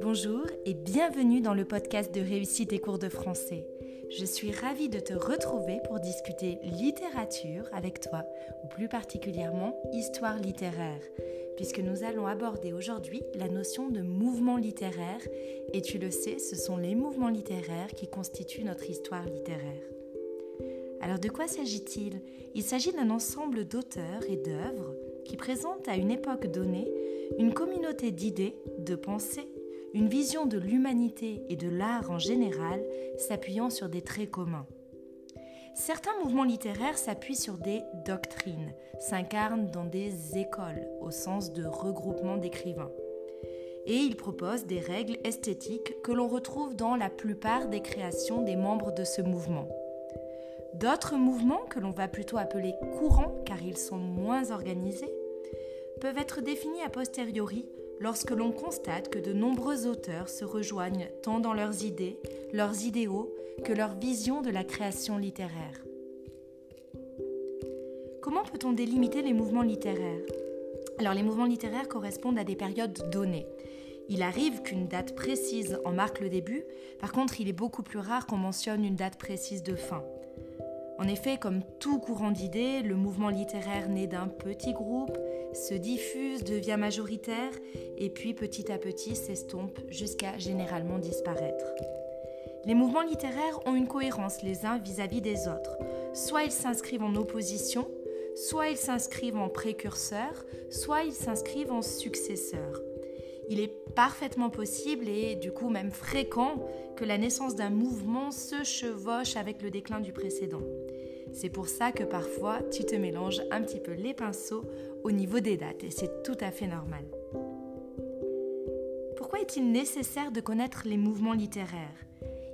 Bonjour et bienvenue dans le podcast de Réussite et cours de français. Je suis ravie de te retrouver pour discuter littérature avec toi, ou plus particulièrement histoire littéraire, puisque nous allons aborder aujourd'hui la notion de mouvement littéraire, et tu le sais, ce sont les mouvements littéraires qui constituent notre histoire littéraire. Alors de quoi s'agit-il? Il s'agit d'un ensemble d'auteurs et d'œuvres qui présentent à une époque donnée une communauté d'idées, de pensées une vision de l'humanité et de l'art en général s'appuyant sur des traits communs. Certains mouvements littéraires s'appuient sur des doctrines, s'incarnent dans des écoles au sens de regroupement d'écrivains. Et ils proposent des règles esthétiques que l'on retrouve dans la plupart des créations des membres de ce mouvement. D'autres mouvements, que l'on va plutôt appeler courants car ils sont moins organisés, peuvent être définis a posteriori lorsque l'on constate que de nombreux auteurs se rejoignent tant dans leurs idées, leurs idéaux, que leur vision de la création littéraire. Comment peut-on délimiter les mouvements littéraires? Alors les mouvements littéraires correspondent à des périodes données. Il arrive qu'une date précise en marque le début, par contre il est beaucoup plus rare qu'on mentionne une date précise de fin. En effet, comme tout courant d'idées, le mouvement littéraire naît d'un petit groupe, se diffuse, devient majoritaire, et puis petit à petit s'estompe jusqu'à généralement disparaître. Les mouvements littéraires ont une cohérence les uns vis-à-vis des autres. Soit ils s'inscrivent en opposition, soit ils s'inscrivent en précurseurs, soit ils s'inscrivent en successeurs il est parfaitement possible et du coup même fréquent que la naissance d'un mouvement se chevauche avec le déclin du précédent. C'est pour ça que parfois tu te mélanges un petit peu les pinceaux au niveau des dates et c'est tout à fait normal. Pourquoi est-il nécessaire de connaître les mouvements littéraires?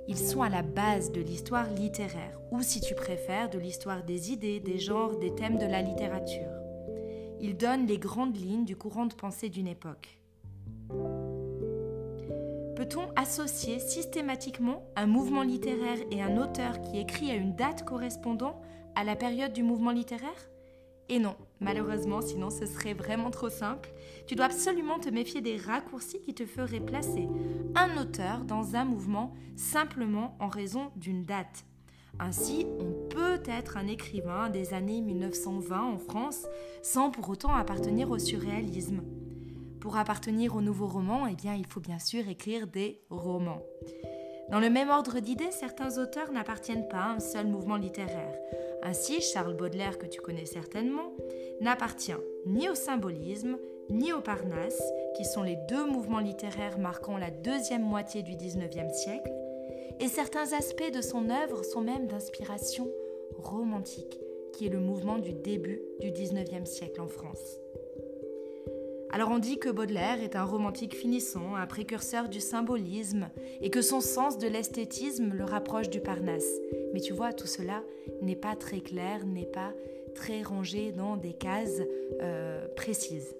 Ils sont à la base de l'histoire littéraire, ou si tu préfères, de l'histoire des idées, des genres, des thèmes de la littérature. Ils donnent les grandes lignes du courant de pensée d'une époque. Peut-on associer systématiquement un mouvement littéraire et un auteur qui écrit à une date correspondant à la période du mouvement littéraire? Et non, malheureusement, sinon ce serait vraiment trop simple. Tu dois absolument te méfier des raccourcis qui te feraient placer un auteur dans un mouvement simplement en raison d'une date. Ainsi, on peut être un écrivain des années 1920 en France sans pour autant appartenir au surréalisme. Pour appartenir au nouveau roman, eh bien, il faut bien sûr écrire des romans. Dans le même ordre d'idées, certains auteurs n'appartiennent pas à un seul mouvement littéraire. Ainsi, Charles Baudelaire, que tu connais certainement, n'appartient ni au symbolisme, ni au Parnasse, qui sont les deux mouvements littéraires marquant la deuxième moitié du XIXe siècle, et certains aspects de son œuvre sont même d'inspiration romantique, qui est le mouvement du début du XIXe siècle en France. Alors on dit que Baudelaire est un romantique finissant, un précurseur du symbolisme, et que son sens de l'esthétisme le rapproche du Parnasse. Mais tu vois, tout cela n'est pas très clair, n'est pas très rangé dans des cases euh, précises.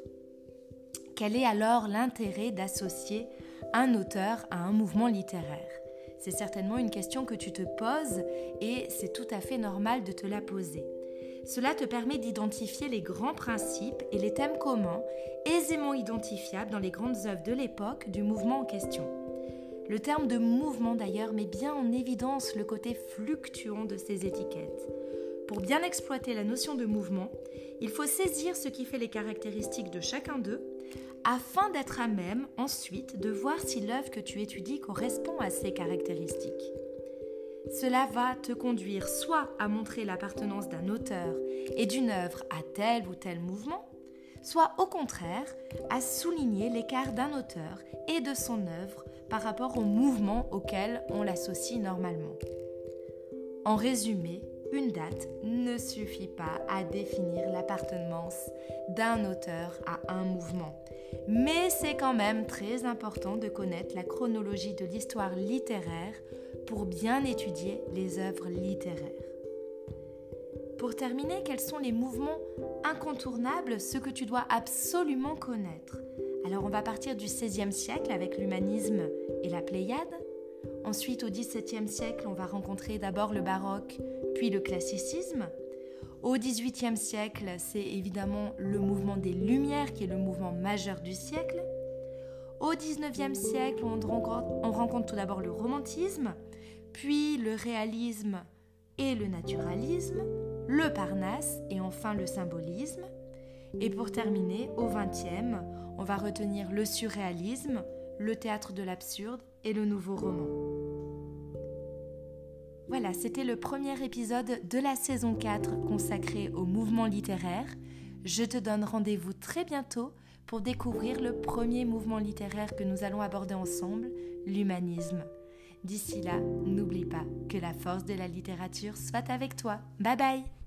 Quel est alors l'intérêt d'associer un auteur à un mouvement littéraire? C'est certainement une question que tu te poses et c'est tout à fait normal de te la poser. Cela te permet d'identifier les grands principes et les thèmes communs, aisément identifiables dans les grandes œuvres de l'époque du mouvement en question. Le terme de mouvement d'ailleurs met bien en évidence le côté fluctuant de ces étiquettes. Pour bien exploiter la notion de mouvement, il faut saisir ce qui fait les caractéristiques de chacun d'eux, afin d'être à même ensuite de voir si l'œuvre que tu étudies correspond à ces caractéristiques. Cela va te conduire soit à montrer l'appartenance d'un auteur et d'une œuvre à tel ou tel mouvement, soit au contraire à souligner l'écart d'un auteur et de son œuvre par rapport au mouvement auquel on l'associe normalement. En résumé, une date ne suffit pas à définir l'appartenance d'un auteur à un mouvement. Mais c'est quand même très important de connaître la chronologie de l'histoire littéraire pour bien étudier les œuvres littéraires. Pour terminer, quels sont les mouvements incontournables, ce que tu dois absolument connaître? Alors on va partir du XVIe siècle avec l'humanisme et la Pléiade. Ensuite, au XVIIe siècle, on va rencontrer d'abord le baroque, puis le classicisme. Au XVIIIe siècle, c'est évidemment le mouvement des Lumières qui est le mouvement majeur du siècle. Au XIXe siècle, on rencontre, on rencontre tout d'abord le romantisme, puis le réalisme et le naturalisme, le Parnasse et enfin le symbolisme. Et pour terminer, au XXe, on va retenir le surréalisme, le théâtre de l'absurde et le nouveau roman. Voilà, c'était le premier épisode de la saison 4 consacré au mouvement littéraire. Je te donne rendez-vous très bientôt pour découvrir le premier mouvement littéraire que nous allons aborder ensemble, l'humanisme. D'ici là, n'oublie pas que la force de la littérature soit avec toi. Bye bye